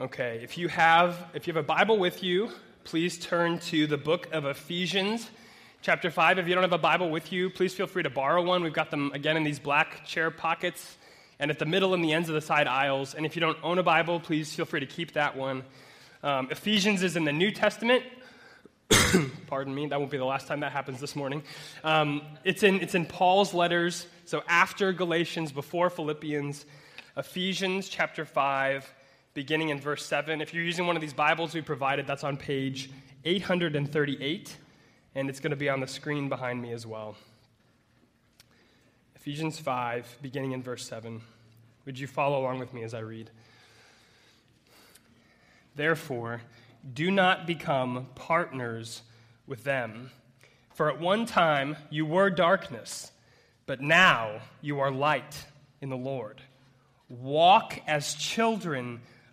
Okay, if you have if you have a Bible with you, please turn to the book of Ephesians, chapter 5. If you don't have a Bible with you, please feel free to borrow one. We've got them again in these black chair pockets and at the middle and the ends of the side aisles. And if you don't own a Bible, please feel free to keep that one. Um, Ephesians is in the New Testament. Pardon me, that won't be the last time that happens this morning. Um, it's, in, it's in Paul's letters, so after Galatians, before Philippians, Ephesians chapter 5 beginning in verse 7. If you're using one of these Bibles we provided, that's on page 838, and it's going to be on the screen behind me as well. Ephesians 5, beginning in verse 7. Would you follow along with me as I read? Therefore, do not become partners with them. For at one time you were darkness, but now you are light in the Lord. Walk as children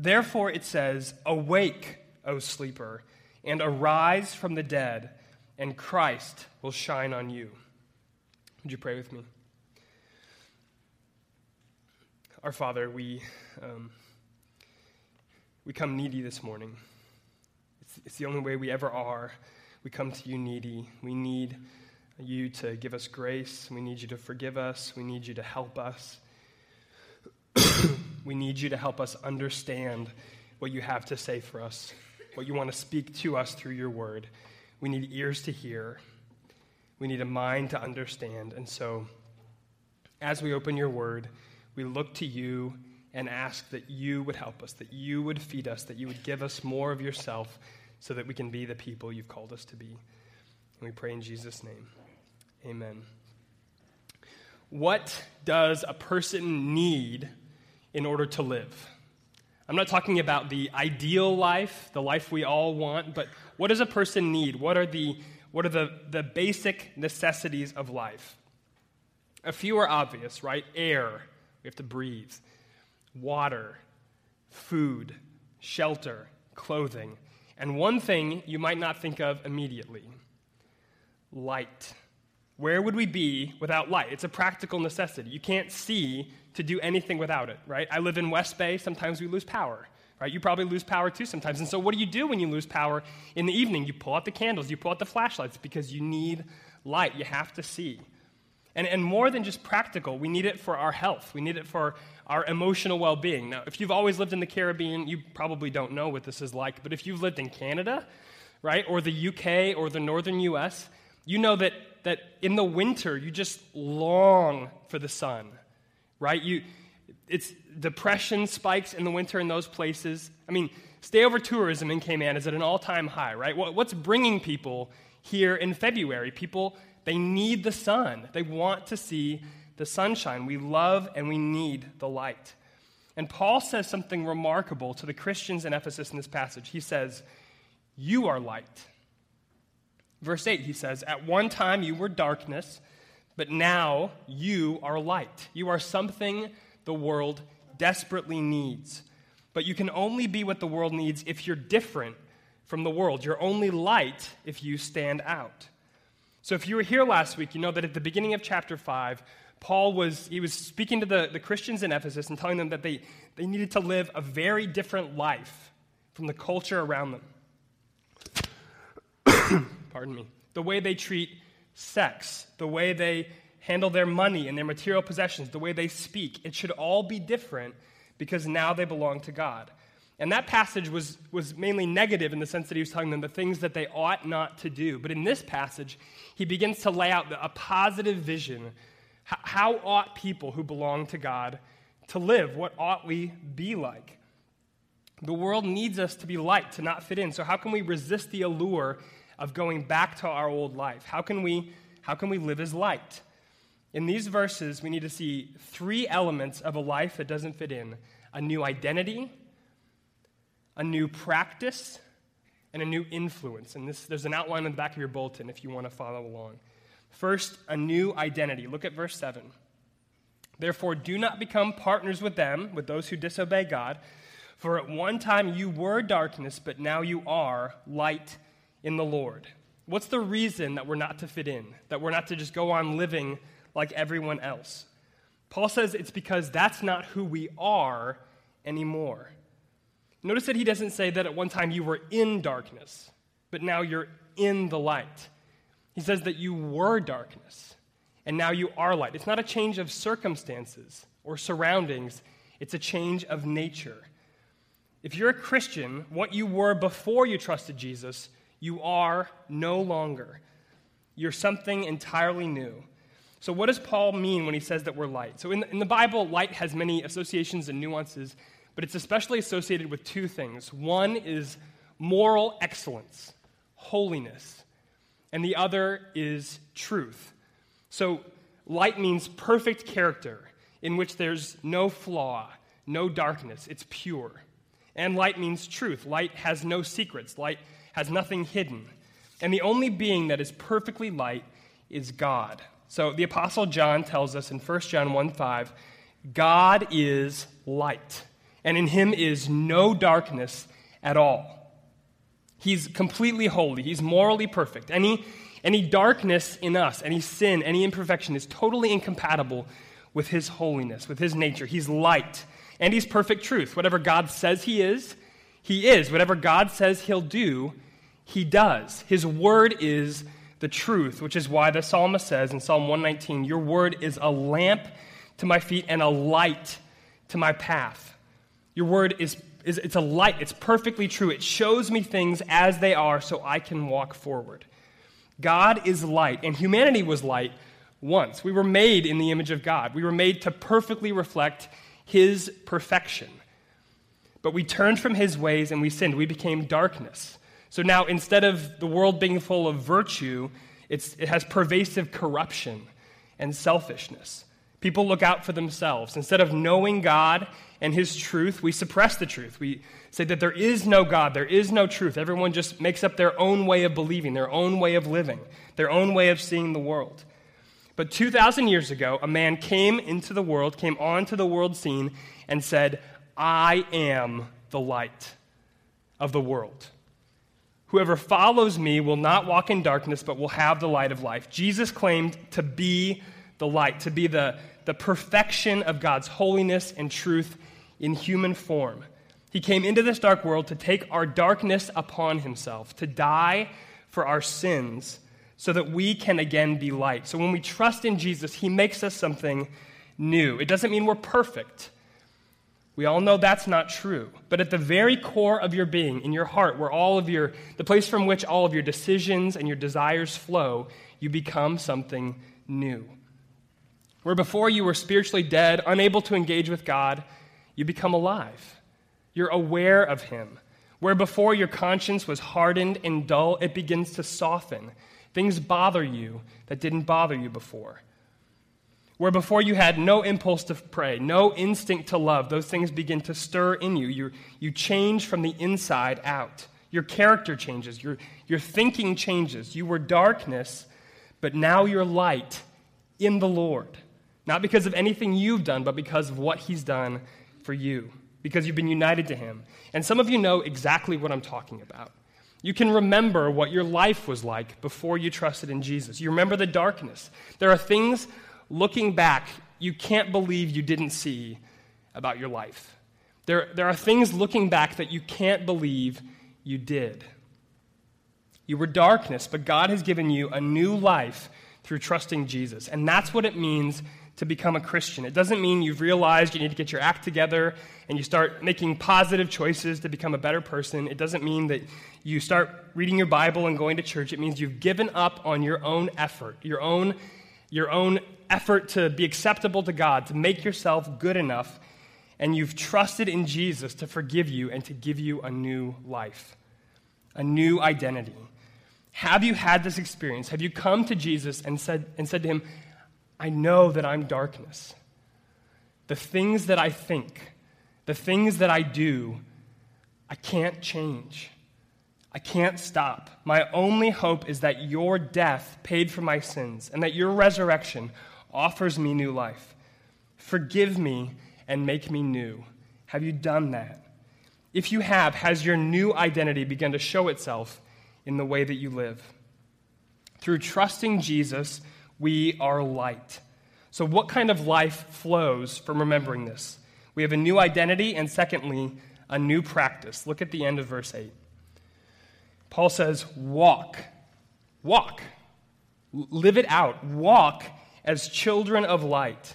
Therefore, it says, Awake, O sleeper, and arise from the dead, and Christ will shine on you. Would you pray with me? Our Father, we, um, we come needy this morning. It's, it's the only way we ever are. We come to you needy. We need you to give us grace. We need you to forgive us. We need you to help us. we need you to help us understand what you have to say for us, what you want to speak to us through your word. We need ears to hear. We need a mind to understand. And so, as we open your word, we look to you and ask that you would help us, that you would feed us, that you would give us more of yourself so that we can be the people you've called us to be. And we pray in Jesus' name. Amen. What does a person need in order to live? I'm not talking about the ideal life, the life we all want, but what does a person need? What are the, what are the, the basic necessities of life? A few are obvious, right? Air, we have to breathe, water, food, shelter, clothing. And one thing you might not think of immediately light. Where would we be without light? It's a practical necessity. You can't see to do anything without it, right? I live in West Bay. Sometimes we lose power, right? You probably lose power too sometimes. And so, what do you do when you lose power in the evening? You pull out the candles, you pull out the flashlights because you need light. You have to see. And, and more than just practical, we need it for our health. We need it for our emotional well being. Now, if you've always lived in the Caribbean, you probably don't know what this is like. But if you've lived in Canada, right, or the UK or the northern US, you know that, that in the winter you just long for the sun right? You, it's depression spikes in the winter in those places. I mean, stayover tourism in Cayman is at an all-time high, right? What's bringing people here in February? People, they need the sun. They want to see the sunshine. We love and we need the light. And Paul says something remarkable to the Christians in Ephesus in this passage. He says, You are light. Verse 8, he says, At one time you were darkness but now you are light. You are something the world desperately needs. But you can only be what the world needs if you're different from the world. You're only light if you stand out. So if you were here last week, you know that at the beginning of chapter 5, Paul was, he was speaking to the, the Christians in Ephesus and telling them that they, they needed to live a very different life from the culture around them. Pardon me. The way they treat sex, the way they handle their money and their material possessions, the way they speak. It should all be different because now they belong to God. And that passage was, was mainly negative in the sense that he was telling them the things that they ought not to do. But in this passage, he begins to lay out a positive vision. How ought people who belong to God to live? What ought we be like? The world needs us to be light, to not fit in. So, how can we resist the allure of going back to our old life? How can we, how can we live as light? In these verses, we need to see three elements of a life that doesn't fit in a new identity, a new practice, and a new influence. And this, there's an outline on the back of your bulletin if you want to follow along. First, a new identity. Look at verse 7. Therefore, do not become partners with them, with those who disobey God. For at one time you were darkness, but now you are light in the Lord. What's the reason that we're not to fit in, that we're not to just go on living like everyone else? Paul says it's because that's not who we are anymore. Notice that he doesn't say that at one time you were in darkness, but now you're in the light. He says that you were darkness, and now you are light. It's not a change of circumstances or surroundings, it's a change of nature. If you're a Christian, what you were before you trusted Jesus, you are no longer. You're something entirely new. So, what does Paul mean when he says that we're light? So, in the, in the Bible, light has many associations and nuances but it's especially associated with two things. One is moral excellence, holiness, and the other is truth. So, light means perfect character in which there's no flaw, no darkness, it's pure. And light means truth. Light has no secrets, light has nothing hidden. And the only being that is perfectly light is God. So the Apostle John tells us in 1 John 1 5, God is light and in him is no darkness at all. He's completely holy, he's morally perfect. Any, any darkness in us, any sin, any imperfection is totally incompatible with his holiness, with his nature. He's light, and he's perfect truth. Whatever God says he is, he is. Whatever God says he'll do, he does. His word is the truth, which is why the psalmist says in Psalm 119, Your word is a lamp to my feet and a light to my path. Your word is, is it's a light. It's perfectly true. It shows me things as they are so I can walk forward. God is light, and humanity was light once. We were made in the image of God. We were made to perfectly reflect his perfection. But we turned from his ways and we sinned. We became darkness. So now, instead of the world being full of virtue, it has pervasive corruption and selfishness. People look out for themselves. Instead of knowing God and His truth, we suppress the truth. We say that there is no God, there is no truth. Everyone just makes up their own way of believing, their own way of living, their own way of seeing the world. But 2,000 years ago, a man came into the world, came onto the world scene, and said, I am the light of the world. Whoever follows me will not walk in darkness, but will have the light of life. Jesus claimed to be the light, to be the, the perfection of God's holiness and truth in human form. He came into this dark world to take our darkness upon himself, to die for our sins, so that we can again be light. So when we trust in Jesus, he makes us something new. It doesn't mean we're perfect. We all know that's not true. But at the very core of your being, in your heart, where all of your, the place from which all of your decisions and your desires flow, you become something new. Where before you were spiritually dead, unable to engage with God, you become alive. You're aware of Him. Where before your conscience was hardened and dull, it begins to soften. Things bother you that didn't bother you before. Where before you had no impulse to pray, no instinct to love, those things begin to stir in you. You, you change from the inside out. Your character changes, your, your thinking changes. You were darkness, but now you're light in the Lord. Not because of anything you've done, but because of what He's done for you, because you've been united to Him. And some of you know exactly what I'm talking about. You can remember what your life was like before you trusted in Jesus. You remember the darkness. There are things looking back you can't believe you didn't see about your life. There, there are things looking back that you can't believe you did. You were darkness, but God has given you a new life through trusting Jesus. And that's what it means to become a Christian. It doesn't mean you've realized you need to get your act together and you start making positive choices to become a better person. It doesn't mean that you start reading your Bible and going to church. It means you've given up on your own effort, your own, your own effort to be acceptable to God, to make yourself good enough, and you've trusted in Jesus to forgive you and to give you a new life, a new identity. Have you had this experience? Have you come to Jesus and said, and said to him, I know that I'm darkness. The things that I think, the things that I do, I can't change. I can't stop. My only hope is that your death paid for my sins and that your resurrection offers me new life. Forgive me and make me new. Have you done that? If you have, has your new identity begun to show itself in the way that you live? Through trusting Jesus, we are light. So, what kind of life flows from remembering this? We have a new identity, and secondly, a new practice. Look at the end of verse 8. Paul says, Walk. Walk. Live it out. Walk as children of light.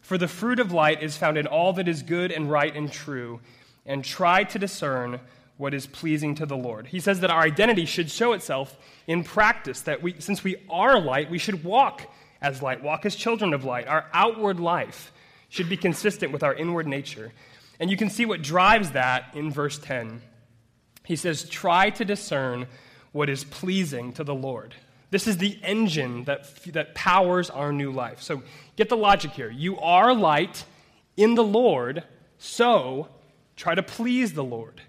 For the fruit of light is found in all that is good and right and true, and try to discern what is pleasing to the Lord. He says that our identity should show itself in practice, that we, since we are light, we should walk as light, walk as children of light. Our outward life should be consistent with our inward nature. And you can see what drives that in verse 10. He says, Try to discern what is pleasing to the Lord. This is the engine that, that powers our new life. So get the logic here. You are light in the Lord, so try to please the Lord.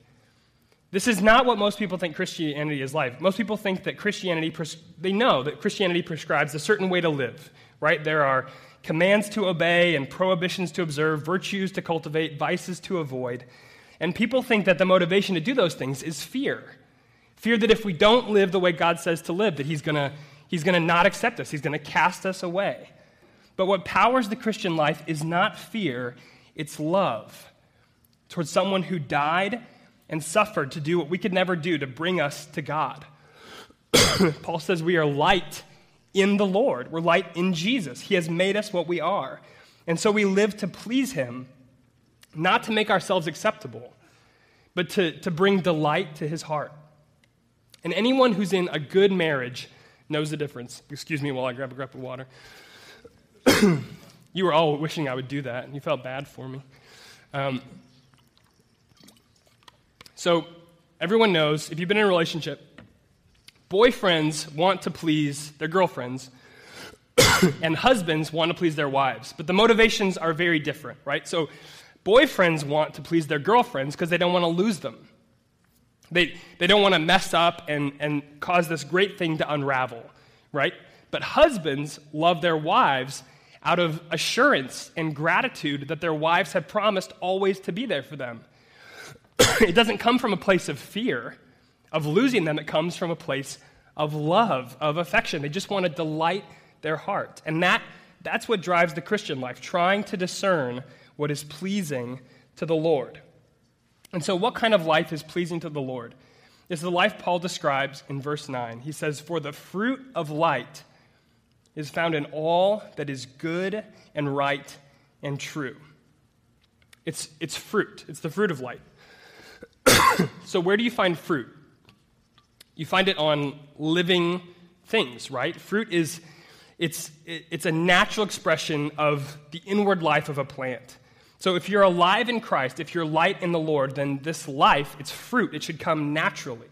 This is not what most people think Christianity is like. Most people think that Christianity, they know that Christianity prescribes a certain way to live, right? There are commands to obey and prohibitions to observe, virtues to cultivate, vices to avoid. And people think that the motivation to do those things is fear. Fear that if we don't live the way God says to live, that He's gonna, he's gonna not accept us, He's going to cast us away. But what powers the Christian life is not fear, it's love towards someone who died and suffered to do what we could never do to bring us to God. Paul says we are light in the Lord. We're light in Jesus. He has made us what we are. And so we live to please Him, not to make ourselves acceptable, but to, to bring delight to His heart. And anyone who's in a good marriage knows the difference. Excuse me while I grab a cup of water. you were all wishing I would do that, and you felt bad for me. Um, so, everyone knows if you've been in a relationship, boyfriends want to please their girlfriends, and husbands want to please their wives. But the motivations are very different, right? So, boyfriends want to please their girlfriends because they don't want to lose them. They, they don't want to mess up and, and cause this great thing to unravel, right? But husbands love their wives out of assurance and gratitude that their wives have promised always to be there for them. it doesn't come from a place of fear, of losing them, it comes from a place of love, of affection. They just want to delight their heart. And that, that's what drives the Christian life, trying to discern what is pleasing to the Lord. And so, what kind of life is pleasing to the Lord? Is the life Paul describes in verse 9. He says, For the fruit of light is found in all that is good and right and true. It's, it's fruit, it's the fruit of light. so, where do you find fruit? You find it on living things, right? Fruit is it's, it's a natural expression of the inward life of a plant. So if you're alive in Christ, if you're light in the Lord, then this life, its fruit, it should come naturally,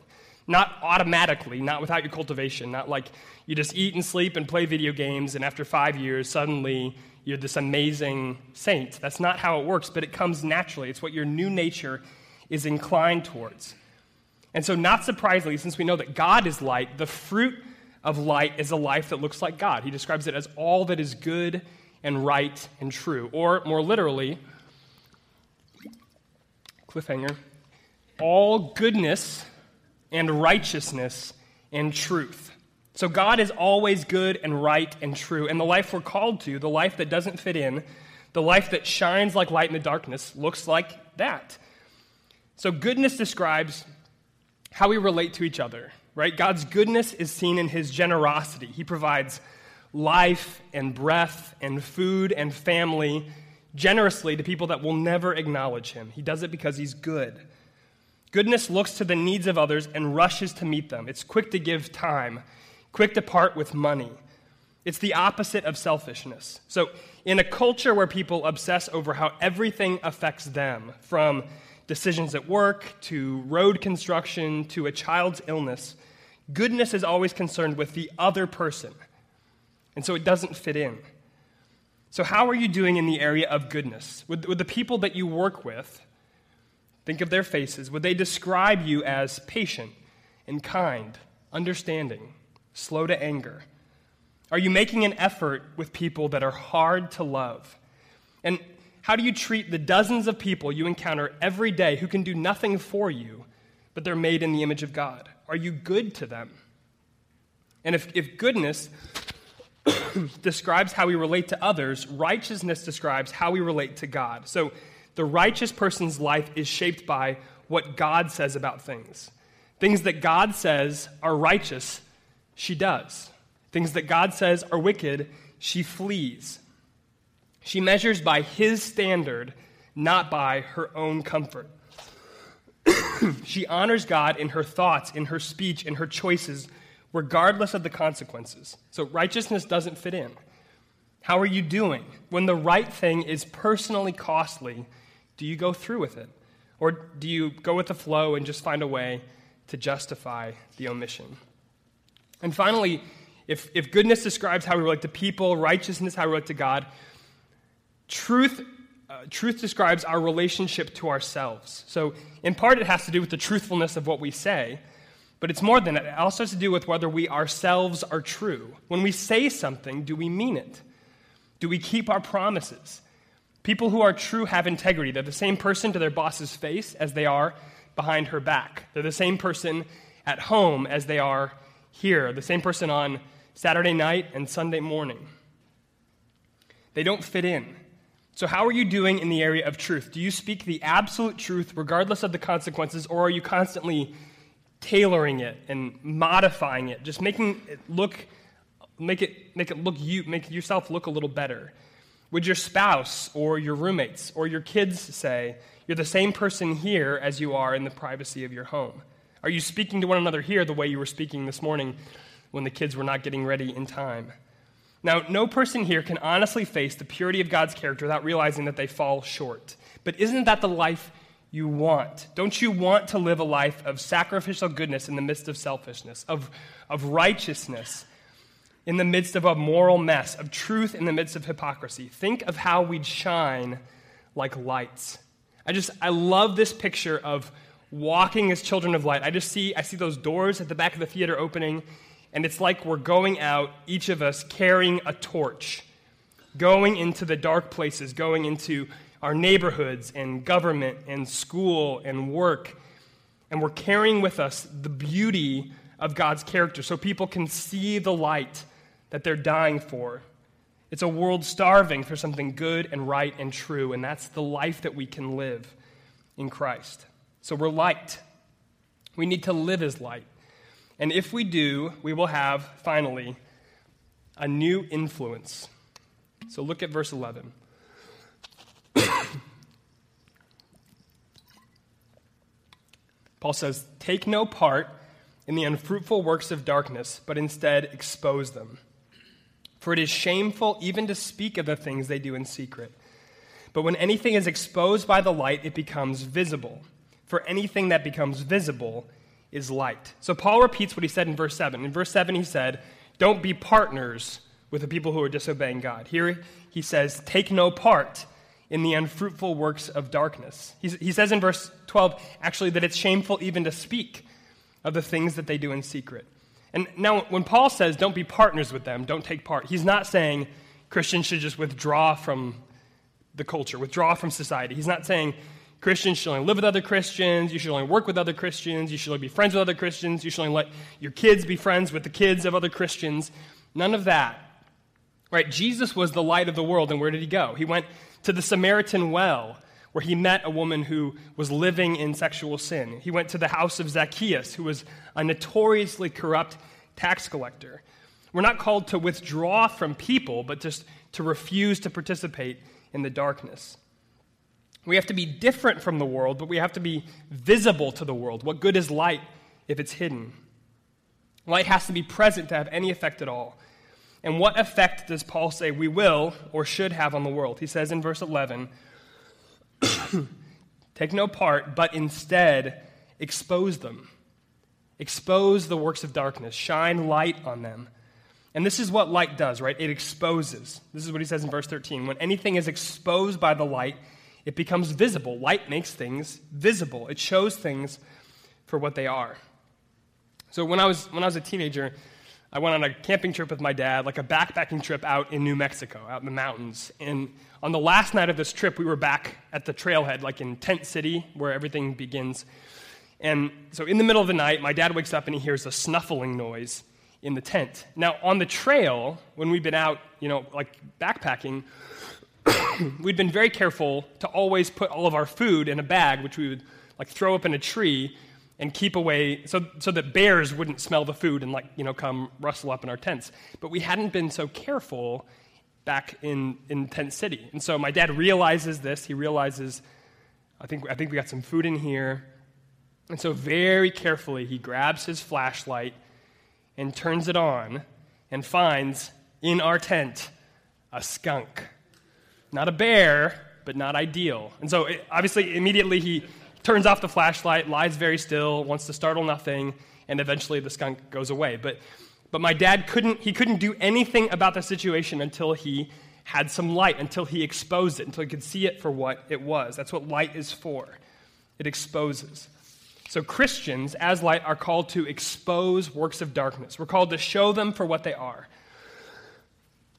not automatically, not without your cultivation, not like you just eat and sleep and play video games, and after five years, suddenly you're this amazing saint. That's not how it works, but it comes naturally. It's what your new nature is inclined towards. And so, not surprisingly, since we know that God is light, the fruit of light is a life that looks like God. He describes it as all that is good and right and true. Or, more literally, cliffhanger, all goodness and righteousness and truth. So, God is always good and right and true. And the life we're called to, the life that doesn't fit in, the life that shines like light in the darkness, looks like that. So, goodness describes how we relate to each other, right? God's goodness is seen in his generosity. He provides life and breath and food and family generously to people that will never acknowledge him. He does it because he's good. Goodness looks to the needs of others and rushes to meet them. It's quick to give time, quick to part with money. It's the opposite of selfishness. So, in a culture where people obsess over how everything affects them, from decisions at work, to road construction, to a child's illness, goodness is always concerned with the other person. And so it doesn't fit in. So, how are you doing in the area of goodness? Would, would the people that you work with, think of their faces, would they describe you as patient and kind, understanding, slow to anger? Are you making an effort with people that are hard to love? And how do you treat the dozens of people you encounter every day who can do nothing for you, but they're made in the image of God? Are you good to them? And if, if goodness describes how we relate to others, righteousness describes how we relate to God. So the righteous person's life is shaped by what God says about things. Things that God says are righteous, she does. Things that God says are wicked, she flees. She measures by his standard, not by her own comfort. she honors God in her thoughts, in her speech, in her choices, regardless of the consequences. So righteousness doesn't fit in. How are you doing? When the right thing is personally costly, do you go through with it? Or do you go with the flow and just find a way to justify the omission? And finally, if, if goodness describes how we relate to people, righteousness, how we relate to God, truth, uh, truth describes our relationship to ourselves. So, in part, it has to do with the truthfulness of what we say, but it's more than that. It also has to do with whether we ourselves are true. When we say something, do we mean it? Do we keep our promises? People who are true have integrity. They're the same person to their boss's face as they are behind her back. They're the same person at home as they are here, the same person on Saturday night and Sunday morning. They don't fit in. So, how are you doing in the area of truth? Do you speak the absolute truth regardless of the consequences, or are you constantly tailoring it and modifying it, just making it look, make it, make it look you, make yourself look a little better. Would your spouse or your roommates or your kids say, You're the same person here as you are in the privacy of your home? Are you speaking to one another here the way you were speaking this morning when the kids were not getting ready in time? Now, no person here can honestly face the purity of God's character without realizing that they fall short. But isn't that the life you want? Don't you want to live a life of sacrificial goodness in the midst of selfishness, of, of righteousness in the midst of a moral mess, of truth in the midst of hypocrisy? Think of how we'd shine like lights. I just, I love this picture of walking as children of light. I just see, I see those doors at the back of the theater opening, and it's like we're going out, each of us carrying a torch, going into the dark places, going into our neighborhoods and government and school and work. And we're carrying with us the beauty of God's character so people can see the light that they're dying for. It's a world starving for something good and right and true, and that's the life that we can live in Christ. So we're light. We need to live as light. And if we do, we will have, finally, a new influence. So look at verse 11. Paul says, Take no part in the unfruitful works of darkness, but instead expose them. For it is shameful even to speak of the things they do in secret. But when anything is exposed by the light, it becomes visible. For anything that becomes visible is light. So Paul repeats what he said in verse 7. In verse 7, he said, Don't be partners with the people who are disobeying God. Here he says, Take no part in the unfruitful works of darkness. He's, he says in verse 12, actually, that it's shameful even to speak of the things that they do in secret. And now, when Paul says, don't be partners with them, don't take part, he's not saying Christians should just withdraw from the culture, withdraw from society. He's not saying Christians should only live with other Christians, you should only work with other Christians, you should only be friends with other Christians, you should only let your kids be friends with the kids of other Christians. None of that. Right? Jesus was the light of the world, and where did he go? He went to the Samaritan well, where he met a woman who was living in sexual sin. He went to the house of Zacchaeus, who was a notoriously corrupt tax collector. We're not called to withdraw from people, but just to refuse to participate in the darkness. We have to be different from the world, but we have to be visible to the world. What good is light if it's hidden? Light has to be present to have any effect at all. And what effect does Paul say we will or should have on the world? He says in verse 11, Take no part, but instead expose them. Expose the works of darkness, shine light on them. And this is what light does, right? It exposes. This is what he says in verse 13. When anything is exposed by the light, it becomes visible. Light makes things visible, it shows things for what they are. So when I was, when I was a teenager, I went on a camping trip with my dad, like a backpacking trip out in New Mexico, out in the mountains. And on the last night of this trip, we were back at the trailhead, like in Tent City, where everything begins. And so in the middle of the night, my dad wakes up and he hears a snuffling noise in the tent. Now, on the trail, when we've been out, you know, like backpacking, we'd been very careful to always put all of our food in a bag, which we would like throw up in a tree and keep away so, so that bears wouldn't smell the food and like you know come rustle up in our tents. But we hadn't been so careful back in, in tent city. And so my dad realizes this. He realizes i think, I think we got some food in here. And so very carefully he grabs his flashlight and turns it on and finds in our tent a skunk. Not a bear but not ideal. And so it, obviously immediately he turns off the flashlight, lies very still, wants to startle nothing, and eventually the skunk goes away. But, but my dad couldn't, he couldn't do anything about the situation until he had some light, until he exposed it, until he could see it for what it was. That's what light is for. It exposes. So Christians, as light, are called to expose works of darkness. We're called to show them for what they are.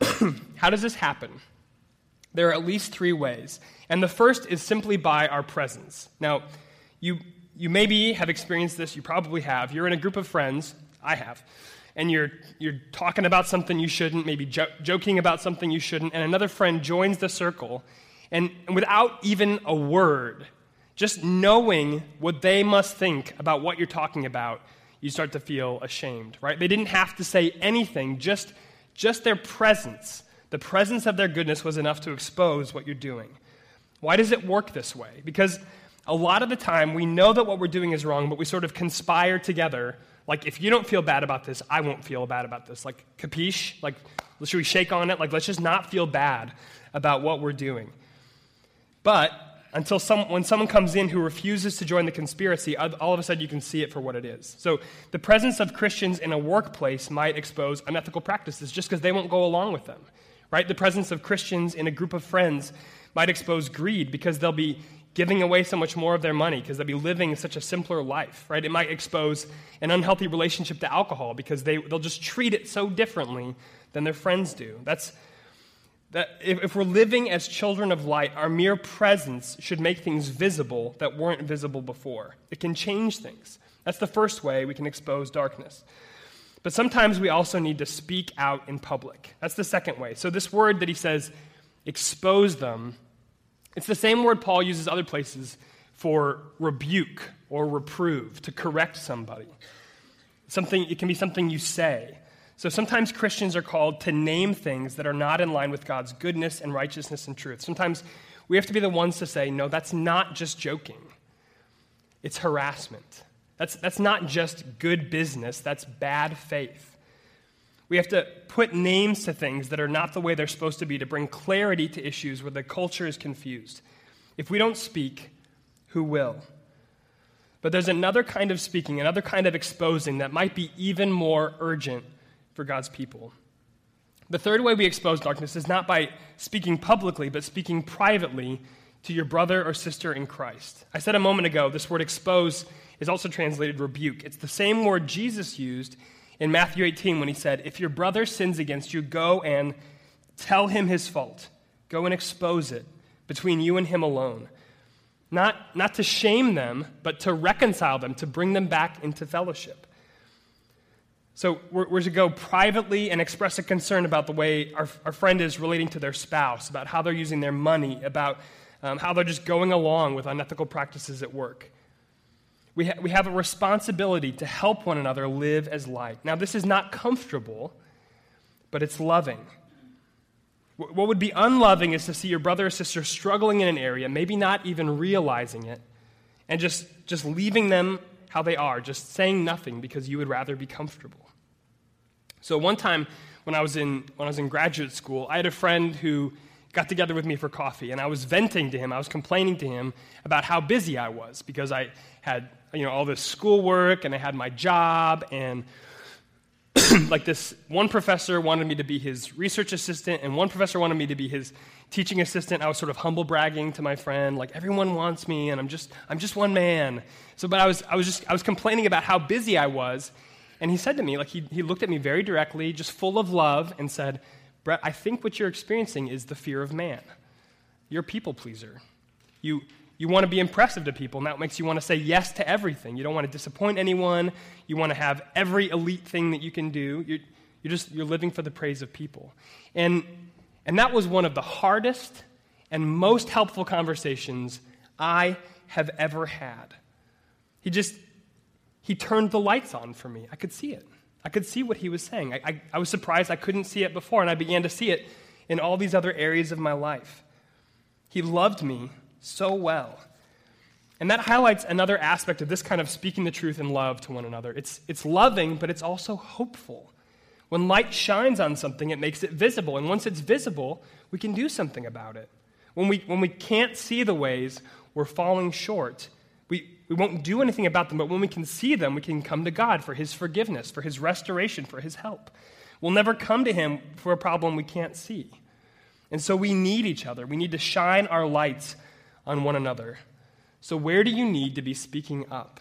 How does this happen? There are at least three ways. And the first is simply by our presence. Now, you, you maybe have experienced this, you probably have. You're in a group of friends, I have, and you're, you're talking about something you shouldn't, maybe jo- joking about something you shouldn't, and another friend joins the circle, and, and without even a word, just knowing what they must think about what you're talking about, you start to feel ashamed, right? They didn't have to say anything, just, just their presence the presence of their goodness was enough to expose what you're doing. Why does it work this way? Because a lot of the time we know that what we're doing is wrong, but we sort of conspire together. Like, if you don't feel bad about this, I won't feel bad about this. Like, capiche? Like, should we shake on it? Like, let's just not feel bad about what we're doing. But until some, when someone comes in who refuses to join the conspiracy, all of a sudden you can see it for what it is. So the presence of Christians in a workplace might expose unethical practices just because they won't go along with them right? The presence of Christians in a group of friends might expose greed because they'll be giving away so much more of their money because they'll be living such a simpler life, right? It might expose an unhealthy relationship to alcohol because they, they'll just treat it so differently than their friends do. That's that if, if we're living as children of light, our mere presence should make things visible that weren't visible before. It can change things. That's the first way we can expose darkness. But sometimes we also need to speak out in public. That's the second way. So, this word that he says, expose them, it's the same word Paul uses other places for rebuke or reprove, to correct somebody. Something, it can be something you say. So sometimes Christians are called to name things that are not in line with God's goodness and righteousness and truth. Sometimes we have to be the ones to say, no, that's not just joking, it's harassment. That's, that's not just good business, that's bad faith. We have to put names to things that are not the way they're supposed to be to bring clarity to issues where the culture is confused. If we don't speak, who will? But there's another kind of speaking, another kind of exposing that might be even more urgent for God's people. The third way we expose darkness is not by speaking publicly, but speaking privately to your brother or sister in Christ. I said a moment ago, this word expose is also translated rebuke. It's the same word Jesus used in Matthew 18 when he said, If your brother sins against you, go and tell him his fault. Go and expose it between you and him alone. Not, not to shame them, but to reconcile them, to bring them back into fellowship. So we're, we're, to go privately and express a concern about the way our, our friend is relating to their spouse, about how they're using their money, about um, how they're just going along with unethical practices at work. We, ha- we have a responsibility to help one another live as light. Now, this is not comfortable, but it's loving. W- what would be unloving is to see your brother or sister struggling in an area, maybe not even realizing it, and just, just leaving them how they are, just saying nothing because you would rather be comfortable. So, one time when I was in, when I was in graduate school, I had a friend who got together with me for coffee, and I was venting to him, I was complaining to him about how busy I was because I had you know all this schoolwork and I had my job and like this one professor wanted me to be his research assistant and one professor wanted me to be his teaching assistant i was sort of humble bragging to my friend like everyone wants me and i'm just i'm just one man so but i was i was just i was complaining about how busy i was And he said to me, like, he, he looked at me very directly, just full of love, and said, Brett, I think what you're experiencing is the fear of man. You're a people pleaser. You, you want to be impressive to people, and that makes you want to say yes to everything. You don't want to disappoint anyone. You want to have every elite thing that you can do. You're, you're just you're living for the praise of people. And, and that was one of the hardest and most helpful conversations I have ever had. He just he turned the lights on for me. I could see it. I could see what he was saying. I, I, I was surprised I couldn't see it before, and I began to see it in all these other areas of my life. He loved me so well. And that highlights another aspect of this kind of speaking the truth in love to one another. It's, it's loving, but it's also hopeful. When light shines on something, it makes it visible. And once it's visible, we can do something about it. When we, when we can't see the ways we're falling short, we, we won't do anything about them, but when we can see them, we can come to God for His forgiveness, for His restoration, for His help. We'll never come to Him for a problem we can't see. And so we need each other. We need to shine our lights on one another. So, where do you need to be speaking up?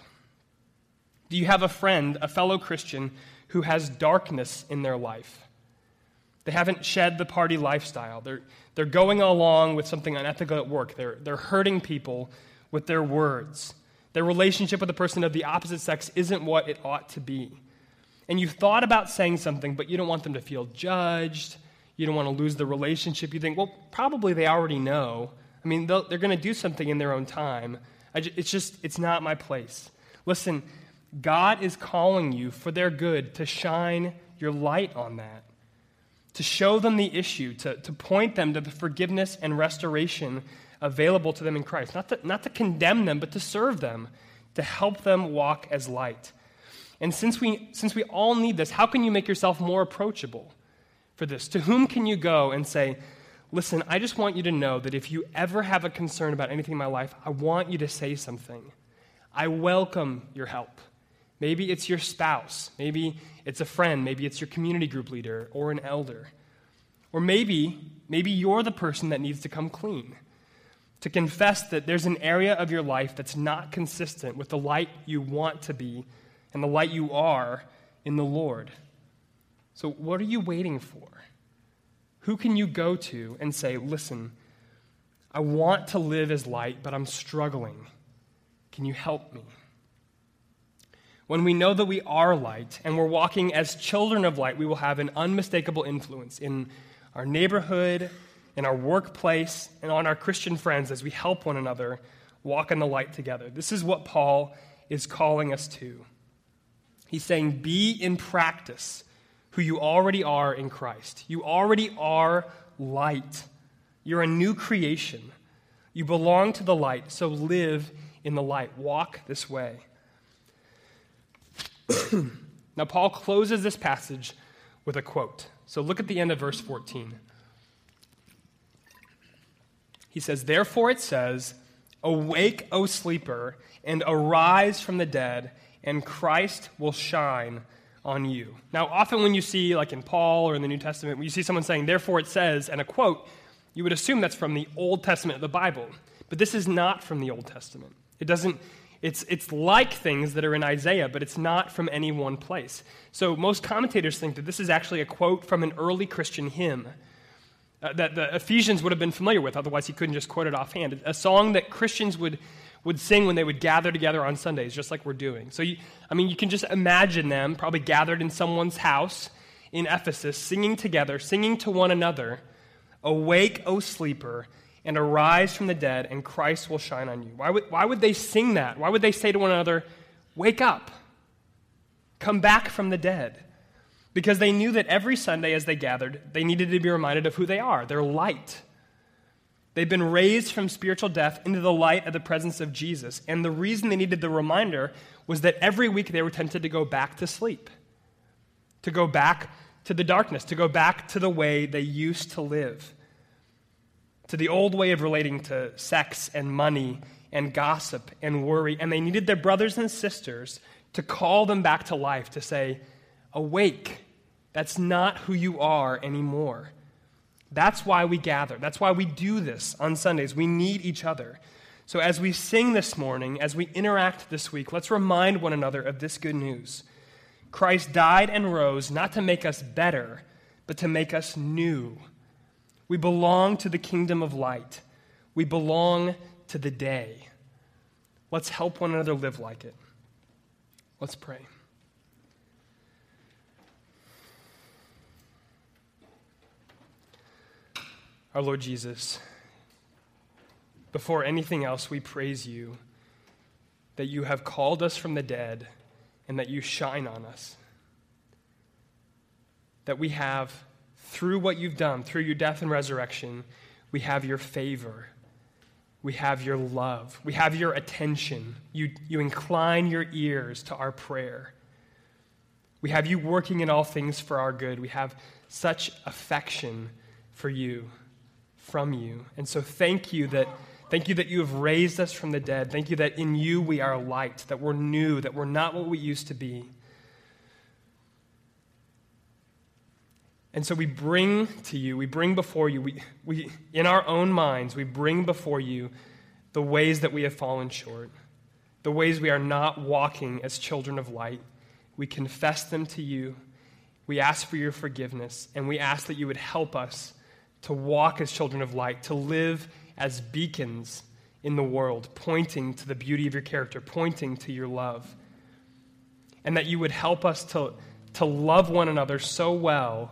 Do you have a friend, a fellow Christian, who has darkness in their life? They haven't shed the party lifestyle. They're, they're going along with something unethical at work. They're, they're hurting people with their words. Their relationship with a person of the opposite sex isn't what it ought to be. And you've thought about saying something, but you don't want them to feel judged. You don't want to lose the relationship. You think, well, probably they already know. I mean, they're going to do something in their own time. Just, it's just, it's not my place. Listen, God is calling you for their good to shine your light on that, to show them the issue, to, to point them to the forgiveness and restoration available to them in Christ. Not to, not to condemn them, but to serve them, to help them walk as light. And since we, since we all need this, how can you make yourself more approachable for this? To whom can you go and say, Listen, I just want you to know that if you ever have a concern about anything in my life, I want you to say something. I welcome your help. Maybe it's your spouse. Maybe it's a friend. Maybe it's your community group leader or an elder. Or maybe, maybe you're the person that needs to come clean to confess that there's an area of your life that's not consistent with the light you want to be and the light you are in the Lord. So, what are you waiting for? Who can you go to and say, Listen, I want to live as light, but I'm struggling. Can you help me? When we know that we are light and we're walking as children of light, we will have an unmistakable influence in our neighborhood, in our workplace, and on our Christian friends as we help one another walk in the light together. This is what Paul is calling us to. He's saying, Be in practice who you already are in Christ. You already are light. You're a new creation. You belong to the light, so live in the light. Walk this way. now, Paul closes this passage with a quote. So look at the end of verse 14. He says, Therefore it says, Awake, O sleeper, and arise from the dead, and Christ will shine on you. Now, often when you see, like in Paul or in the New Testament, when you see someone saying, Therefore it says, and a quote, you would assume that's from the Old Testament of the Bible. But this is not from the Old Testament. It doesn't, it's, it's like things that are in Isaiah, but it's not from any one place. So most commentators think that this is actually a quote from an early Christian hymn uh, that the Ephesians would have been familiar with, otherwise, he couldn't just quote it offhand. A song that Christians would, would sing when they would gather together on Sundays, just like we're doing. So, you, I mean, you can just imagine them probably gathered in someone's house in Ephesus, singing together, singing to one another Awake, O sleeper, and arise from the dead, and Christ will shine on you. Why would, why would they sing that? Why would they say to one another, Wake up, come back from the dead? because they knew that every Sunday as they gathered, they needed to be reminded of who they are. They're light. They've been raised from spiritual death into the light of the presence of Jesus. And the reason they needed the reminder was that every week they were tempted to go back to sleep, to go back to the darkness, to go back to the way they used to live, to the old way of relating to sex and money and gossip and worry. And they needed their brothers and sisters to call them back to life, to say, Awake, that's not who you are anymore. That's why we gather. That's why we do this on Sundays. We need each other. So, as we sing this morning, as we interact this week, let's remind one another of this good news Christ died and rose not to make us better, but to make us new. We belong to the kingdom of light. We belong to the day. Let's help one another live like it. Let's pray. Our Lord Jesus, before anything else, we praise you that you have called us from the dead and that you shine on us. That we have, through what you've done, through your death and resurrection, we have your favor. We have your love. We have your attention. You, you incline your ears to our prayer. We have you working in all things for our good. We have such affection for you, from you. And so thank you that Thank you that you have raised us from the dead. Thank you that in you we are light, that we're new, that we're not what we used to be. And so we bring to you, we bring before you, we, we, in our own minds, we bring before you the ways that we have fallen short, the ways we are not walking as children of light. We confess them to you. We ask for your forgiveness, and we ask that you would help us to walk as children of light, to live as beacons in the world, pointing to the beauty of your character, pointing to your love. And that you would help us to, to love one another so well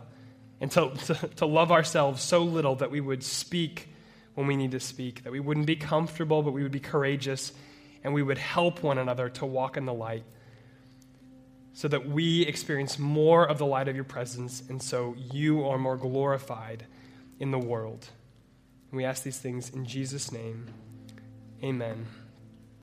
and to, to, to love ourselves so little that we would speak when we need to speak, that we wouldn't be comfortable, but we would be courageous, and we would help one another to walk in the light so that we experience more of the light of your presence, and so you are more glorified in the world. And We ask these things in Jesus' name. Amen.